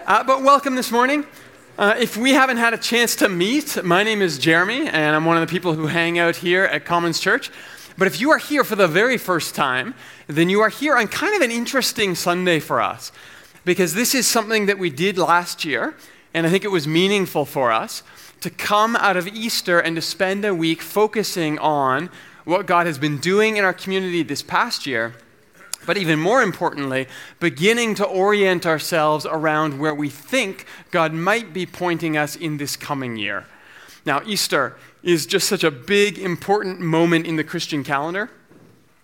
Uh, but welcome this morning. Uh, if we haven't had a chance to meet, my name is Jeremy, and I'm one of the people who hang out here at Commons Church. But if you are here for the very first time, then you are here on kind of an interesting Sunday for us, because this is something that we did last year, and I think it was meaningful for us to come out of Easter and to spend a week focusing on what God has been doing in our community this past year but even more importantly, beginning to orient ourselves around where we think God might be pointing us in this coming year. Now, Easter is just such a big, important moment in the Christian calendar.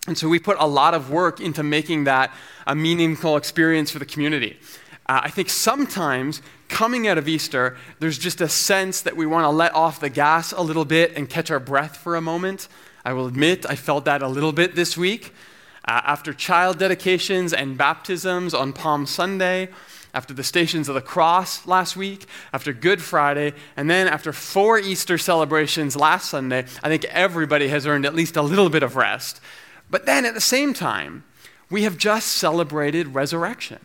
And so we put a lot of work into making that a meaningful experience for the community. Uh, I think sometimes coming out of Easter, there's just a sense that we want to let off the gas a little bit and catch our breath for a moment. I will admit I felt that a little bit this week. Uh, after child dedications and baptisms on Palm Sunday, after the Stations of the Cross last week, after Good Friday, and then after four Easter celebrations last Sunday, I think everybody has earned at least a little bit of rest. But then at the same time, we have just celebrated resurrection.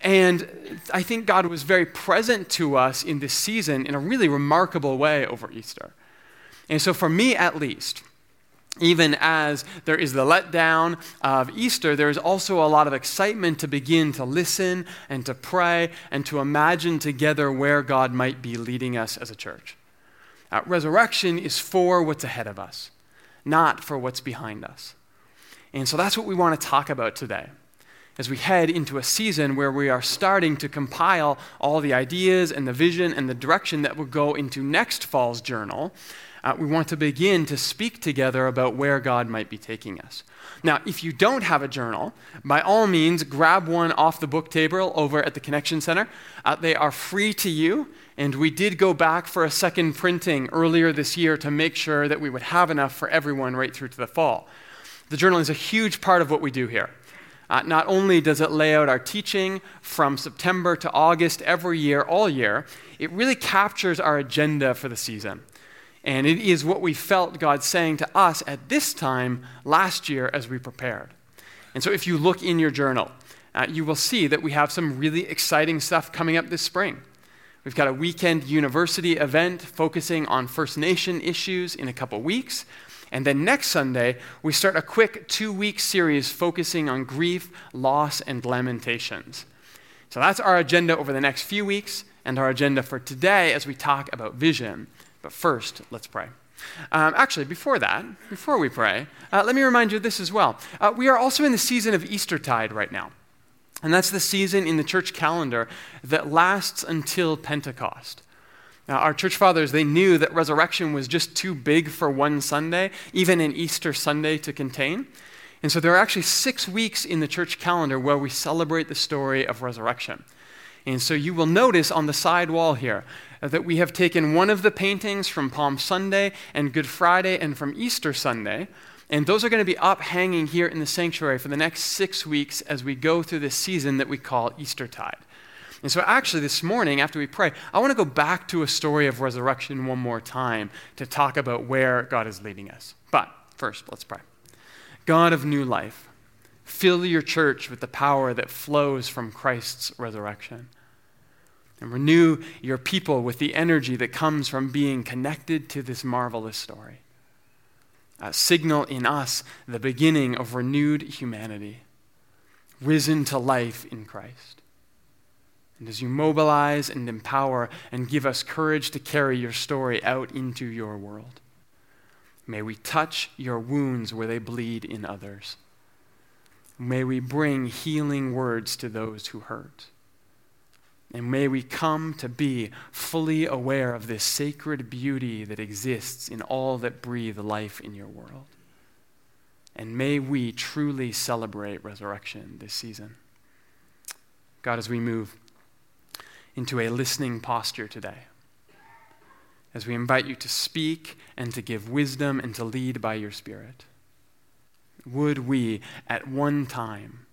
And I think God was very present to us in this season in a really remarkable way over Easter. And so, for me at least, even as there is the letdown of Easter, there is also a lot of excitement to begin to listen and to pray and to imagine together where God might be leading us as a church. Uh, resurrection is for what's ahead of us, not for what's behind us. And so that's what we want to talk about today as we head into a season where we are starting to compile all the ideas and the vision and the direction that will go into next fall's journal uh, we want to begin to speak together about where God might be taking us. Now, if you don't have a journal, by all means, grab one off the book table over at the Connection Center. Uh, they are free to you, and we did go back for a second printing earlier this year to make sure that we would have enough for everyone right through to the fall. The journal is a huge part of what we do here. Uh, not only does it lay out our teaching from September to August every year, all year, it really captures our agenda for the season. And it is what we felt God saying to us at this time last year as we prepared. And so if you look in your journal, uh, you will see that we have some really exciting stuff coming up this spring. We've got a weekend university event focusing on First Nation issues in a couple weeks. And then next Sunday, we start a quick two week series focusing on grief, loss, and lamentations. So that's our agenda over the next few weeks and our agenda for today as we talk about vision. But first, let's pray. Um, actually, before that, before we pray, uh, let me remind you of this as well. Uh, we are also in the season of Eastertide right now. And that's the season in the church calendar that lasts until Pentecost. Now, our church fathers, they knew that resurrection was just too big for one Sunday, even an Easter Sunday to contain. And so there are actually six weeks in the church calendar where we celebrate the story of resurrection. And so you will notice on the side wall here that we have taken one of the paintings from Palm Sunday and Good Friday and from Easter Sunday, and those are going to be up hanging here in the sanctuary for the next six weeks as we go through this season that we call Eastertide. And so, actually, this morning, after we pray, I want to go back to a story of resurrection one more time to talk about where God is leading us. But first, let's pray. God of new life, fill your church with the power that flows from Christ's resurrection and renew your people with the energy that comes from being connected to this marvelous story. Uh, signal in us the beginning of renewed humanity, risen to life in Christ. And as you mobilize and empower and give us courage to carry your story out into your world, may we touch your wounds where they bleed in others. May we bring healing words to those who hurt. And may we come to be fully aware of this sacred beauty that exists in all that breathe life in your world. And may we truly celebrate resurrection this season. God, as we move into a listening posture today, as we invite you to speak and to give wisdom and to lead by your Spirit, would we at one time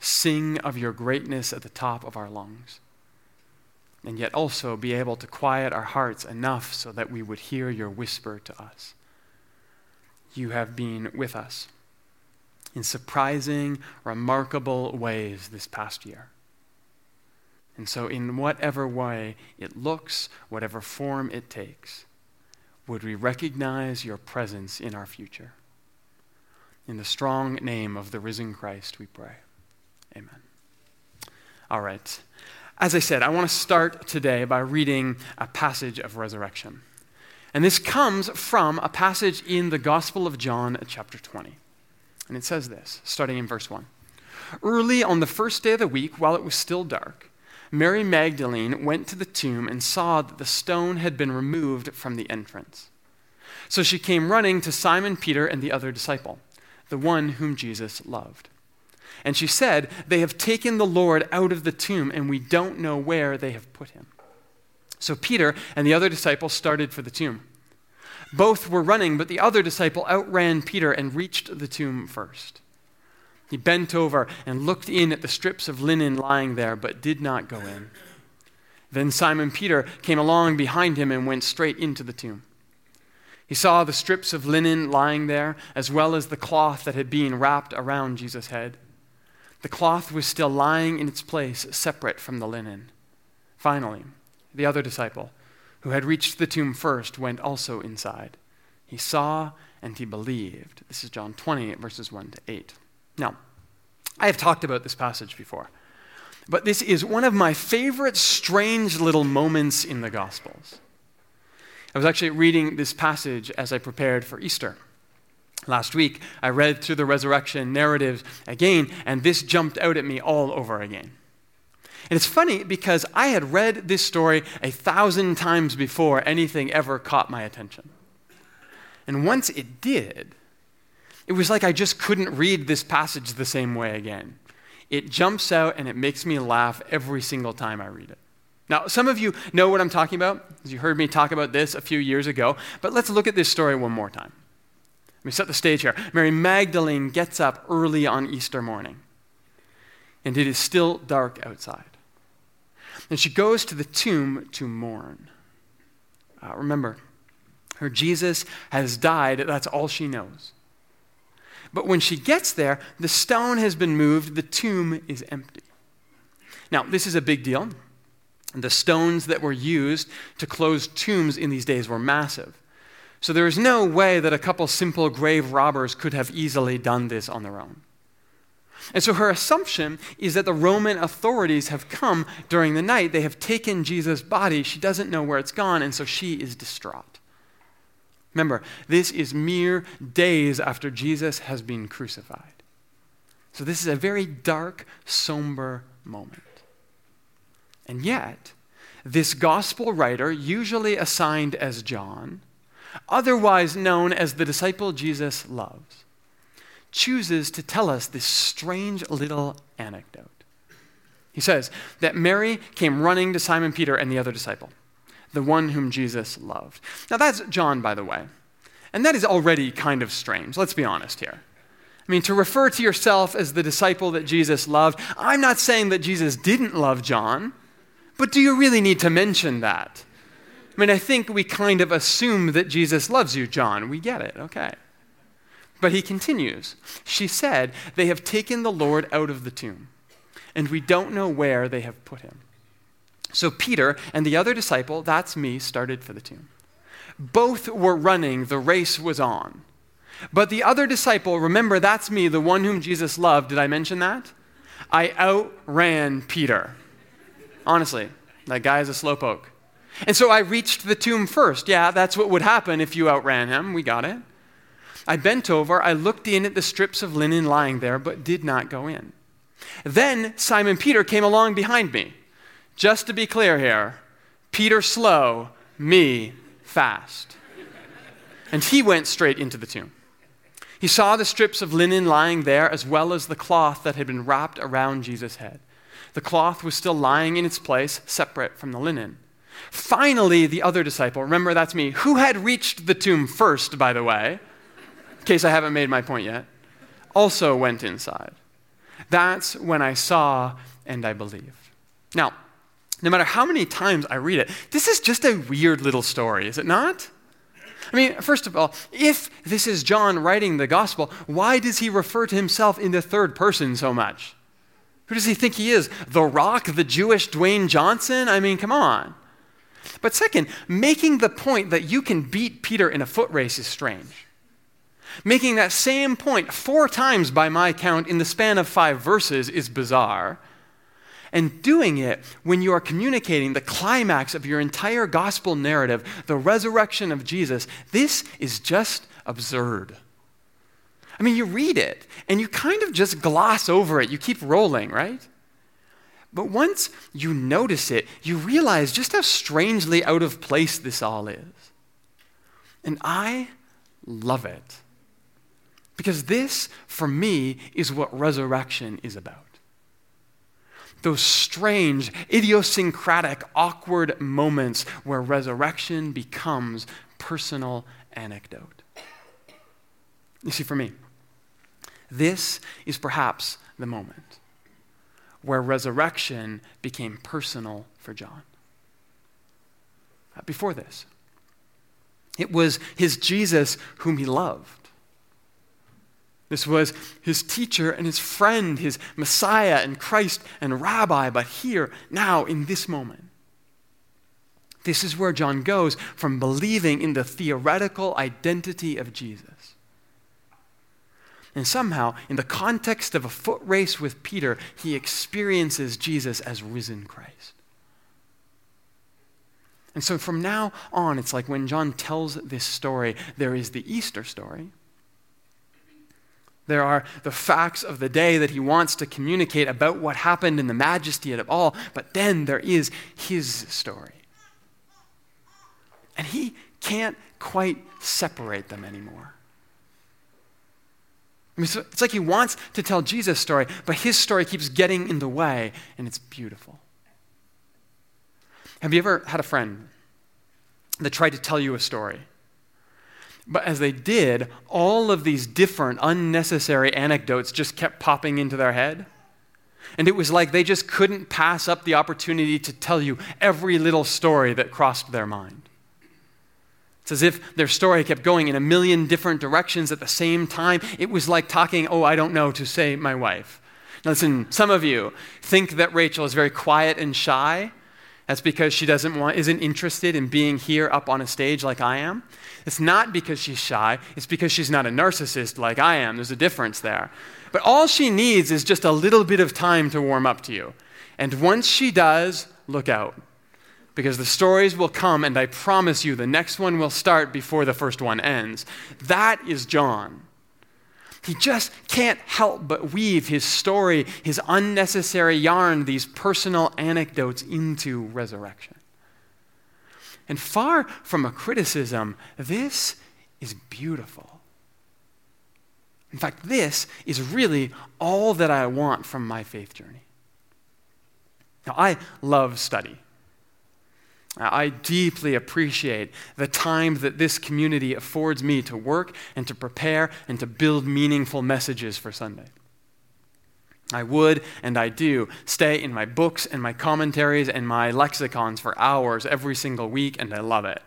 sing of your greatness at the top of our lungs? And yet also be able to quiet our hearts enough so that we would hear your whisper to us. You have been with us in surprising, remarkable ways this past year. And so, in whatever way it looks, whatever form it takes, would we recognize your presence in our future? In the strong name of the risen Christ, we pray. Amen. All right. As I said, I want to start today by reading a passage of resurrection. And this comes from a passage in the Gospel of John, chapter 20. And it says this, starting in verse 1. Early on the first day of the week, while it was still dark, Mary Magdalene went to the tomb and saw that the stone had been removed from the entrance. So she came running to Simon Peter and the other disciple, the one whom Jesus loved. And she said, They have taken the Lord out of the tomb, and we don't know where they have put him. So Peter and the other disciple started for the tomb. Both were running, but the other disciple outran Peter and reached the tomb first. He bent over and looked in at the strips of linen lying there, but did not go in. Then Simon Peter came along behind him and went straight into the tomb. He saw the strips of linen lying there, as well as the cloth that had been wrapped around Jesus' head. The cloth was still lying in its place, separate from the linen. Finally, the other disciple, who had reached the tomb first, went also inside. He saw and he believed. This is John 20, verses 1 to 8. Now, I have talked about this passage before, but this is one of my favorite strange little moments in the Gospels. I was actually reading this passage as I prepared for Easter. Last week, I read through the resurrection narrative again, and this jumped out at me all over again. And it's funny because I had read this story a thousand times before anything ever caught my attention. And once it did, it was like I just couldn't read this passage the same way again. It jumps out and it makes me laugh every single time I read it. Now, some of you know what I'm talking about, as you heard me talk about this a few years ago, but let's look at this story one more time. Let me set the stage here. Mary Magdalene gets up early on Easter morning, and it is still dark outside. And she goes to the tomb to mourn. Uh, remember, her Jesus has died. That's all she knows. But when she gets there, the stone has been moved, the tomb is empty. Now, this is a big deal. The stones that were used to close tombs in these days were massive. So there is no way that a couple simple grave robbers could have easily done this on their own. And so her assumption is that the Roman authorities have come during the night. They have taken Jesus' body. She doesn't know where it's gone, and so she is distraught. Remember, this is mere days after Jesus has been crucified. So this is a very dark, somber moment. And yet, this gospel writer, usually assigned as John, otherwise known as the disciple Jesus loves, chooses to tell us this strange little anecdote. He says that Mary came running to Simon Peter and the other disciple, the one whom Jesus loved. Now, that's John, by the way. And that is already kind of strange. Let's be honest here. I mean, to refer to yourself as the disciple that Jesus loved, I'm not saying that Jesus didn't love John, but do you really need to mention that? I mean, I think we kind of assume that Jesus loves you, John. We get it, okay. But he continues. She said, They have taken the Lord out of the tomb, and we don't know where they have put him. So Peter and the other disciple, that's me, started for the tomb. Both were running, the race was on. But the other disciple, remember, that's me, the one whom Jesus loved. Did I mention that? I outran Peter. Honestly, that guy is a slowpoke. And so I reached the tomb first. Yeah, that's what would happen if you outran him. We got it. I bent over, I looked in at the strips of linen lying there, but did not go in. Then Simon Peter came along behind me. Just to be clear here, Peter slow, me fast. And he went straight into the tomb. He saw the strips of linen lying there, as well as the cloth that had been wrapped around Jesus' head. The cloth was still lying in its place, separate from the linen. Finally, the other disciple, remember that's me, who had reached the tomb first, by the way, in case I haven't made my point yet, also went inside. That's when I saw and I believed. Now, no matter how many times I read it, this is just a weird little story, is it not? I mean, first of all, if this is John writing the gospel, why does he refer to himself in the third person so much? Who does he think he is? The Rock, the Jewish Dwayne Johnson? I mean, come on. But second, making the point that you can beat Peter in a foot race is strange. Making that same point four times by my count in the span of five verses is bizarre. And doing it when you are communicating the climax of your entire gospel narrative, the resurrection of Jesus, this is just absurd. I mean, you read it and you kind of just gloss over it. You keep rolling, right? But once you notice it, you realize just how strangely out of place this all is. And I love it. Because this, for me, is what resurrection is about. Those strange, idiosyncratic, awkward moments where resurrection becomes personal anecdote. You see, for me, this is perhaps the moment where resurrection became personal for John. Uh, before this, it was his Jesus whom he loved. This was his teacher and his friend, his Messiah and Christ and Rabbi, but here, now, in this moment. This is where John goes from believing in the theoretical identity of Jesus and somehow, in the context of a foot race with Peter, he experiences Jesus as risen Christ. And so from now on, it's like when John tells this story, there is the Easter story. There are the facts of the day that he wants to communicate about what happened in the majesty of it all, but then there is his story. And he can't quite separate them anymore. I mean, it's like he wants to tell Jesus' story, but his story keeps getting in the way, and it's beautiful. Have you ever had a friend that tried to tell you a story? But as they did, all of these different unnecessary anecdotes just kept popping into their head. And it was like they just couldn't pass up the opportunity to tell you every little story that crossed their mind. It's as if their story kept going in a million different directions at the same time. It was like talking, oh, I don't know, to say my wife. Now, listen, some of you think that Rachel is very quiet and shy. That's because she doesn't want, isn't interested in being here up on a stage like I am. It's not because she's shy, it's because she's not a narcissist like I am. There's a difference there. But all she needs is just a little bit of time to warm up to you. And once she does, look out because the stories will come, and I promise you, the next one will start before the first one ends. That is John. He just can't help but weave his story, his unnecessary yarn, these personal anecdotes into resurrection. And far from a criticism, this is beautiful. In fact, this is really all that I want from my faith journey. Now, I love study. I deeply appreciate the time that this community affords me to work and to prepare and to build meaningful messages for Sunday. I would, and I do, stay in my books and my commentaries and my lexicons for hours every single week, and I love it.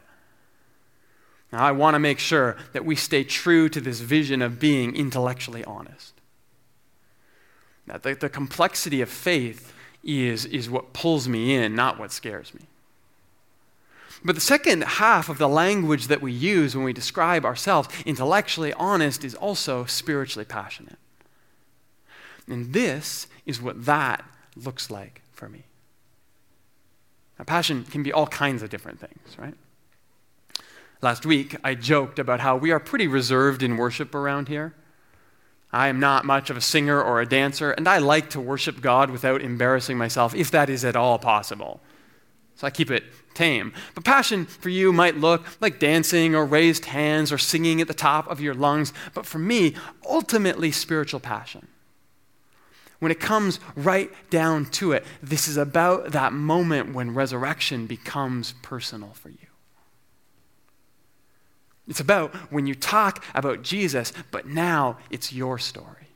Now, I want to make sure that we stay true to this vision of being intellectually honest. Now, the, the complexity of faith is, is what pulls me in, not what scares me. But the second half of the language that we use when we describe ourselves, intellectually honest, is also spiritually passionate. And this is what that looks like for me. Now, passion can be all kinds of different things, right? Last week, I joked about how we are pretty reserved in worship around here. I am not much of a singer or a dancer, and I like to worship God without embarrassing myself, if that is at all possible. So I keep it tame. But passion for you might look like dancing or raised hands or singing at the top of your lungs. But for me, ultimately, spiritual passion. When it comes right down to it, this is about that moment when resurrection becomes personal for you. It's about when you talk about Jesus, but now it's your story.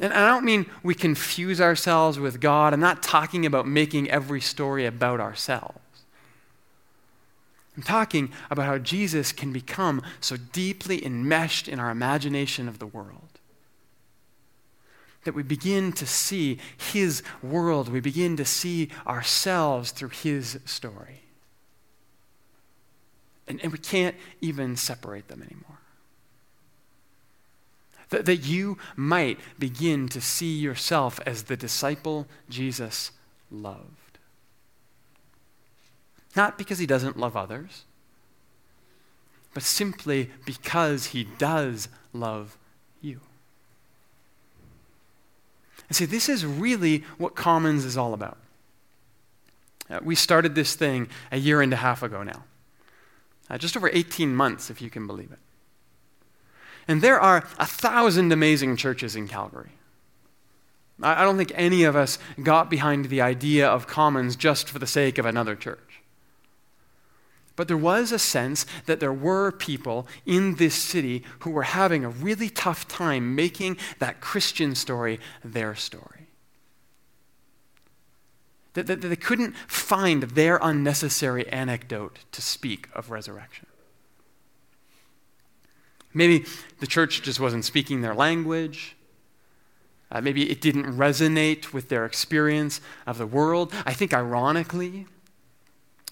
And I don't mean we confuse ourselves with God. I'm not talking about making every story about ourselves. I'm talking about how Jesus can become so deeply enmeshed in our imagination of the world that we begin to see His world, we begin to see ourselves through His story. And, and we can't even separate them anymore. That, that you might begin to see yourself as the disciple Jesus loved. Not because he doesn't love others, but simply because he does love you. And see, this is really what Commons is all about. Uh, we started this thing a year and a half ago now. Uh, just over 18 months, if you can believe it. And there are a thousand amazing churches in Calgary. I, don't think any of us got behind the idea of Commons just for the sake of another church. But there was a sense that there were people in this city who were having a really tough time making that Christian story their story. That they couldn't find their unnecessary anecdote to speak of resurrection. Maybe the church just wasn't speaking their language. Uh, maybe it didn't resonate with their experience of the world. I think, ironically,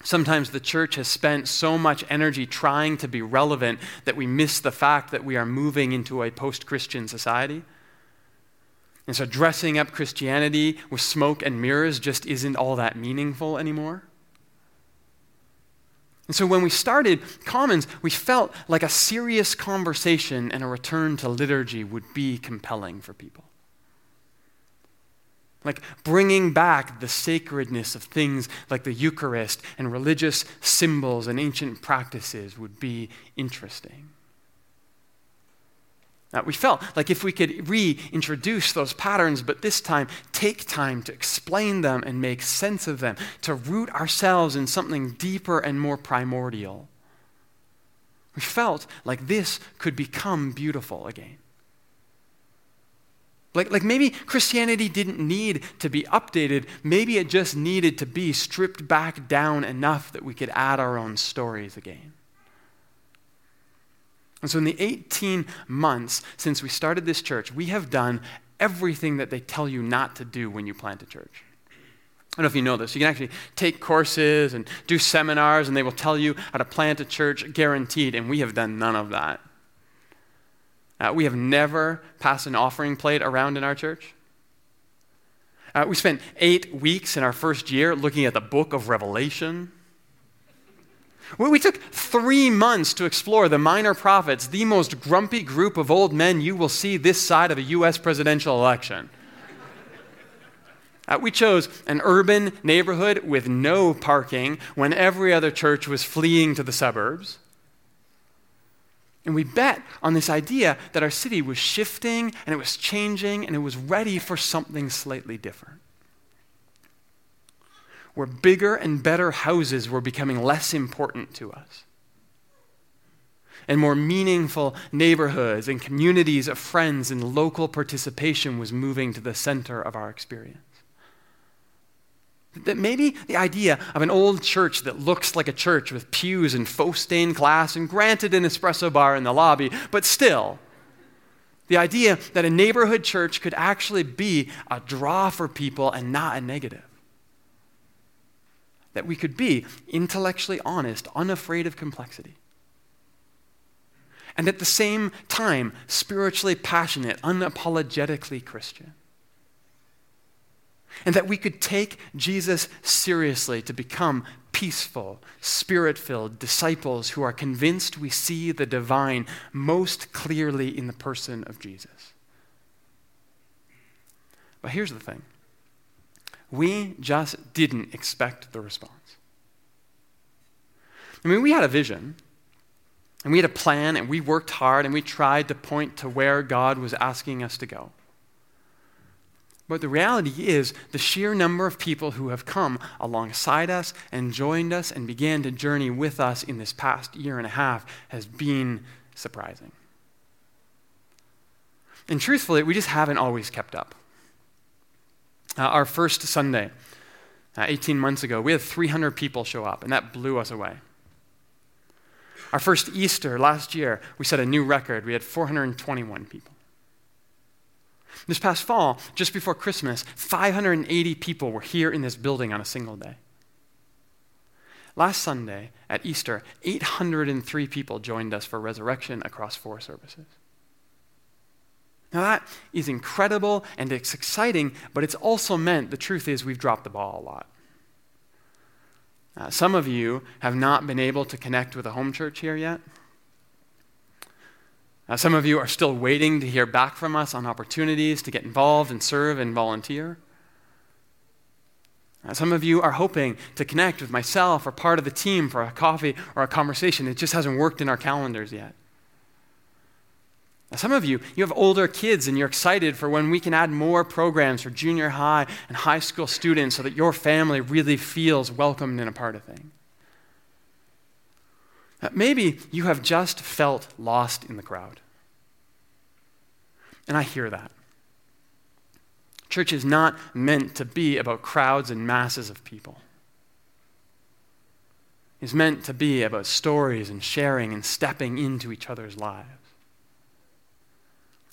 Sometimes the church has spent so much energy trying to be relevant that we miss the fact that we are moving into a post Christian society. And so dressing up Christianity with smoke and mirrors just isn't all that meaningful anymore. And so when we started Commons, we felt like a serious conversation and a return to liturgy would be compelling for people. Like bringing back the sacredness of things like the Eucharist and religious symbols and ancient practices would be interesting. Now, we felt like if we could reintroduce those patterns, but this time take time to explain them and make sense of them, to root ourselves in something deeper and more primordial, we felt like this could become beautiful again. Like, like maybe Christianity didn't need to be updated. Maybe it just needed to be stripped back down enough that we could add our own stories again. And so, in the 18 months since we started this church, we have done everything that they tell you not to do when you plant a church. I don't know if you know this. You can actually take courses and do seminars, and they will tell you how to plant a church guaranteed, and we have done none of that. Uh, we have never passed an offering plate around in our church. Uh, we spent eight weeks in our first year looking at the book of Revelation. We, took three months to explore the minor prophets, the most grumpy group of old men you will see this side of a U.S. presidential election. Uh, we chose an urban neighborhood with no parking when every other church was fleeing to the suburbs. And we bet on this idea that our city was shifting and it was changing and it was ready for something slightly different. Where bigger and better houses were becoming less important to us. And more meaningful neighborhoods and communities of friends and local participation was moving to the center of our experience. That maybe the idea of an old church that looks like a church with pews and faux stained glass and granted an espresso bar in the lobby, but still, the idea that a neighborhood church could actually be a draw for people and not a negative. That we could be intellectually honest, unafraid of complexity. And at the same time, spiritually passionate, unapologetically Christian and that we could take Jesus seriously to become peaceful, spirit filled disciples who are convinced we see the divine most clearly in the person of Jesus. But here's the thing we just didn't expect the response. I mean, we had a vision. And we had a plan, and we worked hard, and we tried to point to where God was asking us to go. But the reality is, the sheer number of people who have come alongside us and joined us and began to journey with us in this past year and a half has been surprising. And truthfully, we just haven't always kept up. Uh, our first Sunday, uh, 18 months ago, we had 300 people show up, and that blew us away. Our first Easter last year, we set a new record. We had 421 people. This past fall, just before Christmas, 580 people were here in this building on a single day. Last Sunday at Easter, 803 people joined us for resurrection across four services. Now, that is incredible and it's exciting, but it's also meant the truth is we've dropped the ball a lot. Uh, some of you have not been able to connect with a home church here yet. Uh, some of you are still waiting to hear back from us on opportunities to get involved and serve and volunteer. Uh, some of you are hoping to connect with myself or part of the team for a coffee or a conversation. It just hasn't worked in our calendars yet. Now, some of you, you have older kids and you're excited for when we can add more programs for junior high and high school students so that your family really feels welcomed and a part of things. Maybe you have just felt lost in the crowd. And I hear that. Church is not meant to be about crowds and masses of people. It's meant to be about stories and sharing and stepping into each other's lives.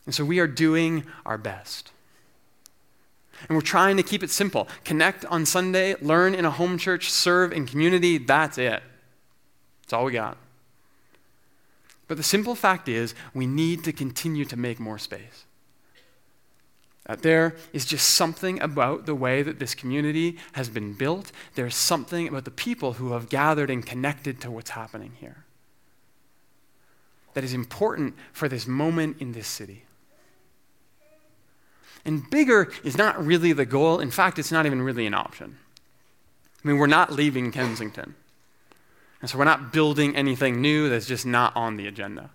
And so we are doing our best. And we're trying to keep it simple. Connect on Sunday, learn in a home church, serve in community. That's it. That's all we got. But the simple fact is, we need to continue to make more space. That there is just something about the way that this community has been built. There's something about the people who have gathered and connected to what's happening here that is important for this moment in this city. And bigger is not really the goal. In fact, it's not even really an option. I mean, we're not leaving Kensington. And so we're not building anything new that's just not on the agenda.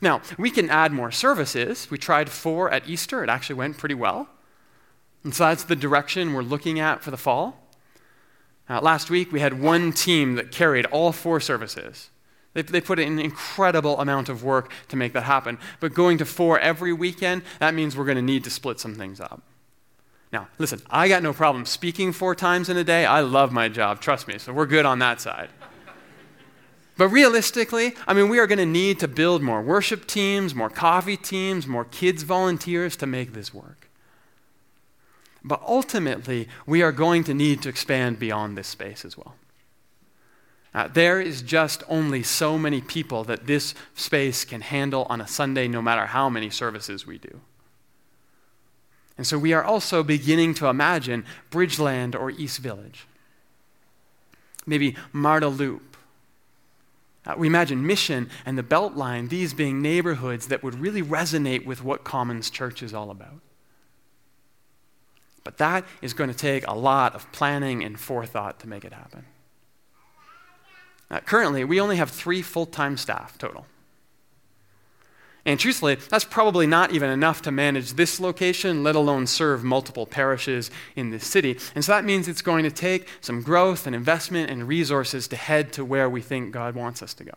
Now, we can add more services. We tried four at Easter, it actually went pretty well. And so that's the direction we're looking at for the fall. Uh, last week, we had one team that carried all four services. They, they put in an incredible amount of work to make that happen. But going to four every weekend, that means we're going to need to split some things up. Now, listen, I got no problem speaking four times in a day. I love my job, trust me, so we're good on that side. But realistically, I mean, we are going to need to build more worship teams, more coffee teams, more kids volunteers to make this work. But ultimately, we are going to need to expand beyond this space as well. Uh, there is just only so many people that this space can handle on a Sunday, no matter how many services we do. And so we are also beginning to imagine Bridgeland or East Village, maybe Marda Loop uh, we imagine Mission and the Beltline, these being neighborhoods that would really resonate with what Commons Church is all about. But that is going to take a lot of planning and forethought to make it happen. Uh, currently, we only have three full time staff total. And truthfully, that's probably not even enough to manage this location, let alone serve multiple parishes in this city. And so that means it's going to take some growth and investment and resources to head to where we think God wants us to go.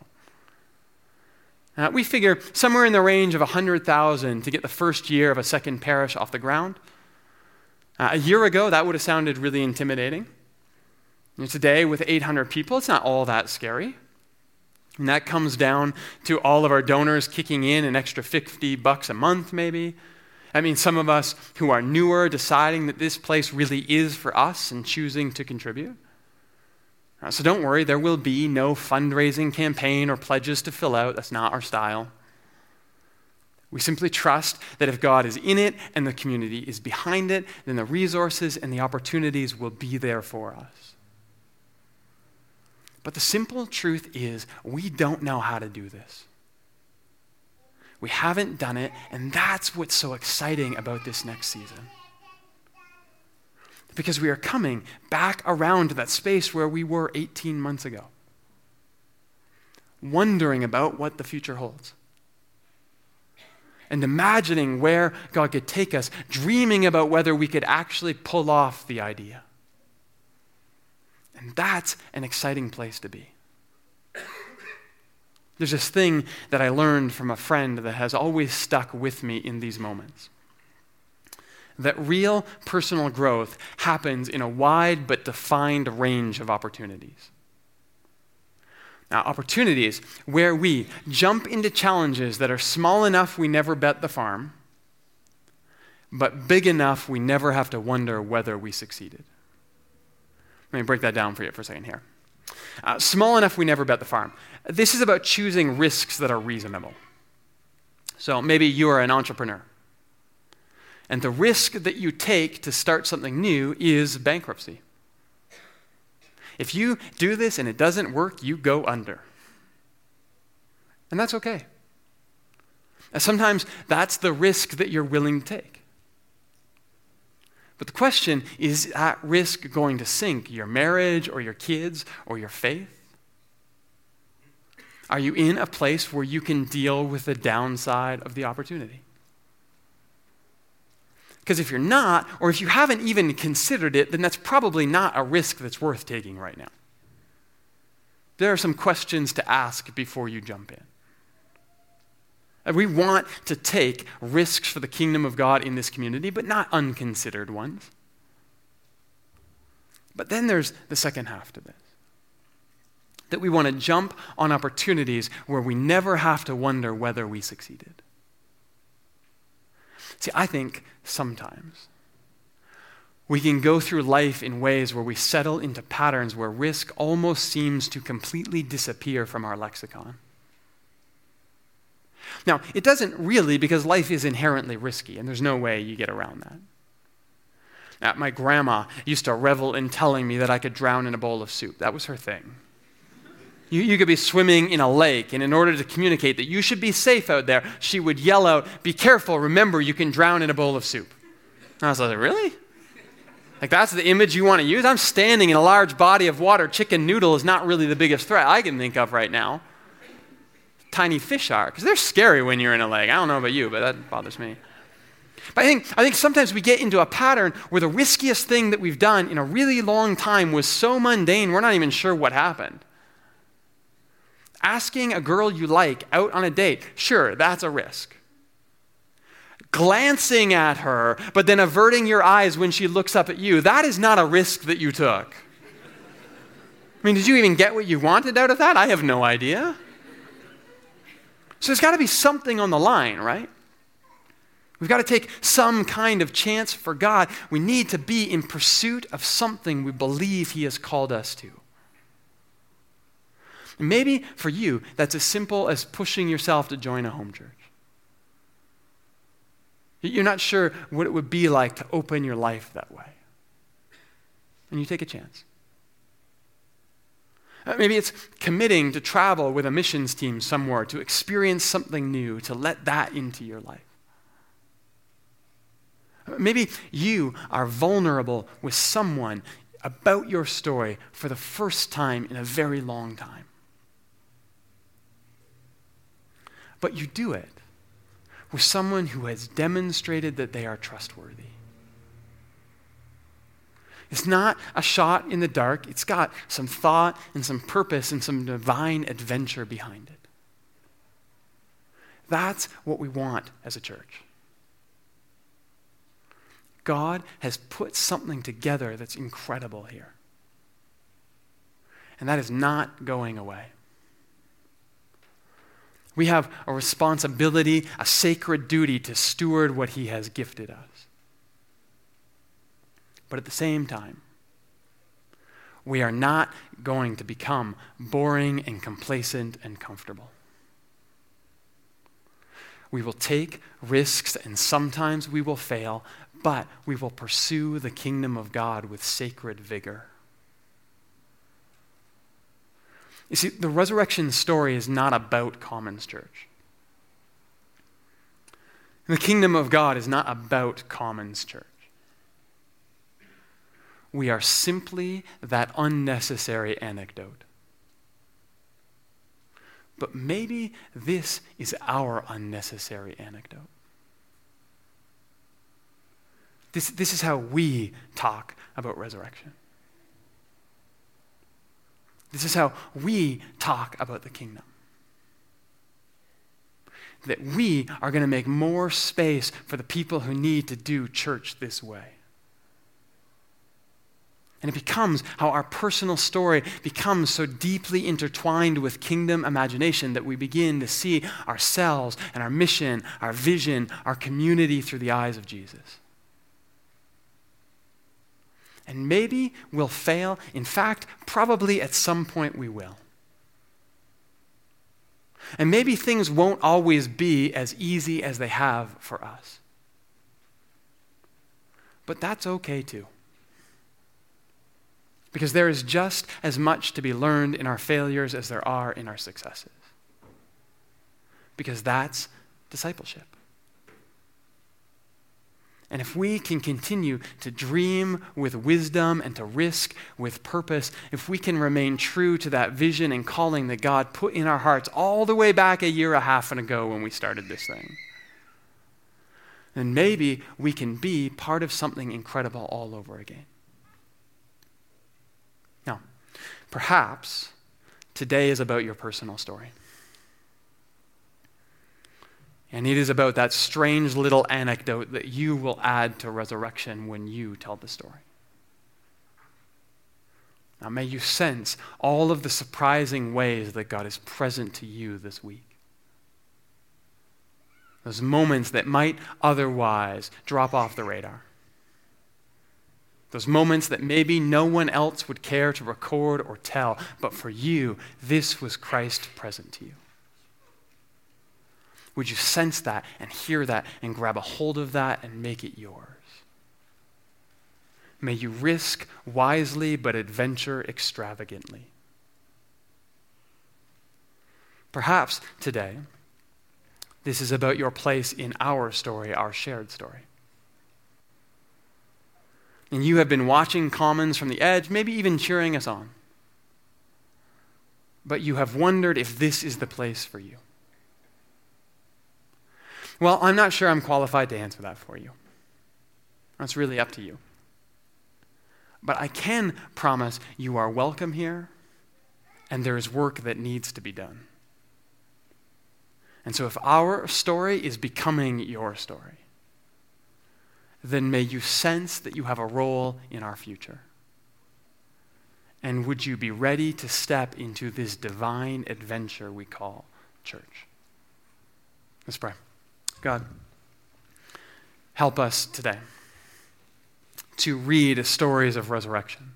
Uh, we figure somewhere in the range of 100,000 to get the first year of a second parish off the ground. Uh, a year ago, that would have sounded really intimidating. And today, with 800 people, it's not all that scary. And that comes down to all of our donors kicking in an extra 50 bucks a month, maybe. I mean, some of us who are newer deciding that this place really is for us and choosing to contribute. Uh, so don't worry, there will be no fundraising campaign or pledges to fill out. That's not our style. We simply trust that if God is in it and the community is behind it, then the resources and the opportunities will be there for us. But the simple truth is, we don't know how to do this. We haven't done it, and that's what's so exciting about this next season. Because we are coming back around to that space where we were 18 months ago, wondering about what the future holds. And imagining where God could take us, dreaming about whether we could actually pull off the idea. And that's an exciting place to be. There's this thing that I learned from a friend that has always stuck with me in these moments. That real personal growth happens in a wide but defined range of opportunities. Now, opportunities where we jump into challenges that are small enough we never bet the farm, but big enough we never have to wonder whether we succeeded. Let me break that down for you for a second here. Uh, small enough we never bet the farm. This is about choosing risks that are reasonable. So maybe you are an entrepreneur. And the risk that you take to start something new is bankruptcy. If you do this and it doesn't work, you go under. And that's okay. Sometimes that's the risk that you're willing to take. But the question is that risk going to sink your marriage or your kids or your faith? Are you in a place where you can deal with the downside of the opportunity? Because if you're not, or if you haven't even considered it, then that's probably not a risk that's worth taking right now. There are some questions to ask before you jump in. And we want to take risks for the kingdom of God in this community, but not unconsidered ones. But then there's the second half to this that we want to jump on opportunities where we never have to wonder whether we succeeded. See, I think sometimes we can go through life in ways where we settle into patterns where risk almost seems to completely disappear from our lexicon. Now, it doesn't really because life is inherently risky, and there's no way you get around that. Now, my grandma used to revel in telling me that I could drown in a bowl of soup. That was her thing. You, you could be swimming in a lake, and in order to communicate that you should be safe out there, she would yell out, Be careful, remember, you can drown in a bowl of soup. And I was like, Really? Like, that's the image you want to use? I'm standing in a large body of water. Chicken noodle is not really the biggest threat I can think of right now tiny fish are, because they're scary when you're in a lake. I don't know about you, but that bothers me. But I think, I think sometimes we get into a pattern where the riskiest thing that we've done in a really long time was so mundane, we're not even sure what happened. Asking a girl you like out on a date, sure, that's a risk. Glancing at her, but then averting your eyes when she looks up at you, that is not a risk that you took. I mean, did you even get what you wanted out of that? I have no idea. So there's got to be something on the line, right? We've got to take some kind of chance for God. We need to be in pursuit of something we believe He has called us to. maybe for you, that's as simple as pushing yourself to join a home church. You're not sure what it would be like to open your life that way. And you take a chance. Uh, maybe it's committing to travel with a missions team somewhere, to experience something new, to let that into your life. Uh, maybe you are vulnerable with someone about your story for the first time in a very long time. But you do it with someone who has demonstrated that they are trustworthy. It's not a shot in the dark, it's got some thought and some purpose and some divine adventure behind it. That's what we want as a church. God has put something together that's incredible here. And that is not going away. We have a responsibility, a sacred duty to steward what He has gifted us. But at the same time, we are not going to become boring and complacent and comfortable. We will take risks and sometimes we will fail, but we will pursue the kingdom of God with sacred vigor. You see, the resurrection story is not about Commons Church. The kingdom of God is not about Commons Church we are simply that unnecessary anecdote. But maybe this is our unnecessary anecdote. This, this is how we talk about resurrection. This is how we talk about the kingdom. That we are going to make more space for the people who need to do church this way. And it becomes how our personal story becomes so deeply intertwined with kingdom imagination that we begin to see ourselves and our mission, our vision, our community through the eyes of Jesus. And maybe we'll fail. In fact, probably at some point we will. And maybe things won't always be as easy as they have for us. But that's okay too. Because there is just as much to be learned in our failures as there are in our successes. Because that's discipleship. And if we can continue to dream with wisdom and to risk with purpose, if we can remain true to that vision and calling that God put in our hearts all the way back a year and a half and ago when we started this thing, then maybe we can be part of something incredible all over again. Now, perhaps today is about your personal story. And it is about that strange little anecdote that you will add to resurrection when you tell the story. Now, may you sense all of the surprising ways that God is present to you this week. Those moments that might otherwise drop off the radar. Those moments that maybe no one else would care to record or tell, but for you, this was Christ present to you. Would you sense that and hear that and grab a hold of that and make it yours? May you risk wisely but adventure extravagantly. Perhaps today, this is about your place in our story, our shared story. And you have been watching Commons from the edge, maybe even cheering us on. But you have wondered if this is the place for you. Well, I'm not sure I'm qualified to answer that for you. That's really up to you. But I can promise you are welcome here, and there is work that needs to be done. And so, if our story is becoming your story, then may you sense that you have a role in our future. And would you be ready to step into this divine adventure we call church? Let's pray. God, help us today to read stories of resurrection.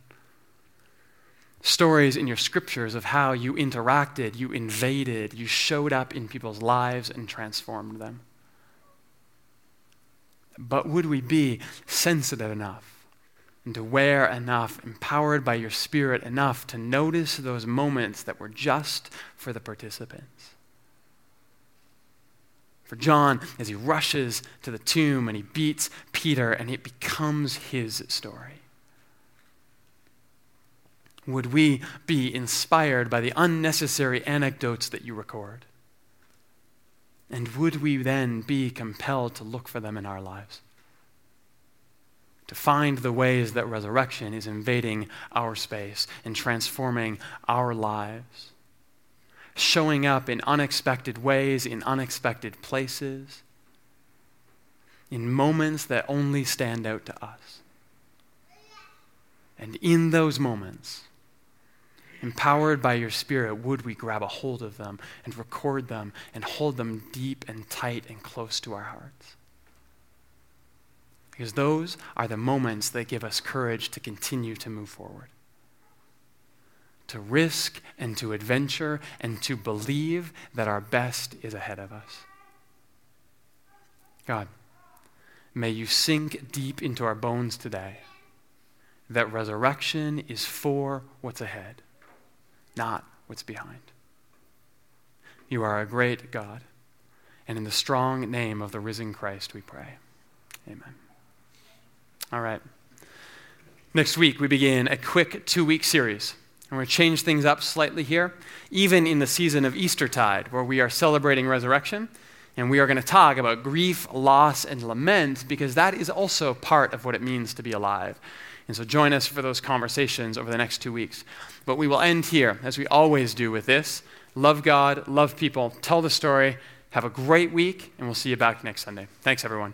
Stories in your scriptures of how you interacted, you invaded, you showed up in people's lives and transformed them. But would we be sensitive enough and aware enough, empowered by your Spirit enough to notice those moments that were just for the participants? for John as he rushes to the tomb and he beats Peter and it becomes his story. Would we be inspired by the unnecessary anecdotes that you record? And would we then be compelled to look for them in our lives? To find the ways that resurrection is invading our space and transforming our lives? showing up in unexpected ways, in unexpected places, in moments that only stand out to us. And in those moments, empowered by your Spirit, would we grab a hold of them and record them and hold them deep and tight and close to our hearts? Because those are the moments that give us courage to continue to move forward to risk and to adventure and to believe that our best is ahead of us. God, may you sink deep into our bones today that resurrection is for what's ahead, not what's behind. You are a great God, and in the strong name of the risen Christ we pray. Amen. All right. Next week, we begin a quick two week series and we're going to change things up slightly here, even in the season of Eastertide, where we are celebrating resurrection. And we are going to talk about grief, loss, and lament because that is also part of what it means to be alive. And so join us for those conversations over the next two weeks. But we will end here, as we always do with this. Love God, love people, tell the story. Have a great week, and we'll see you back next Sunday. Thanks, everyone.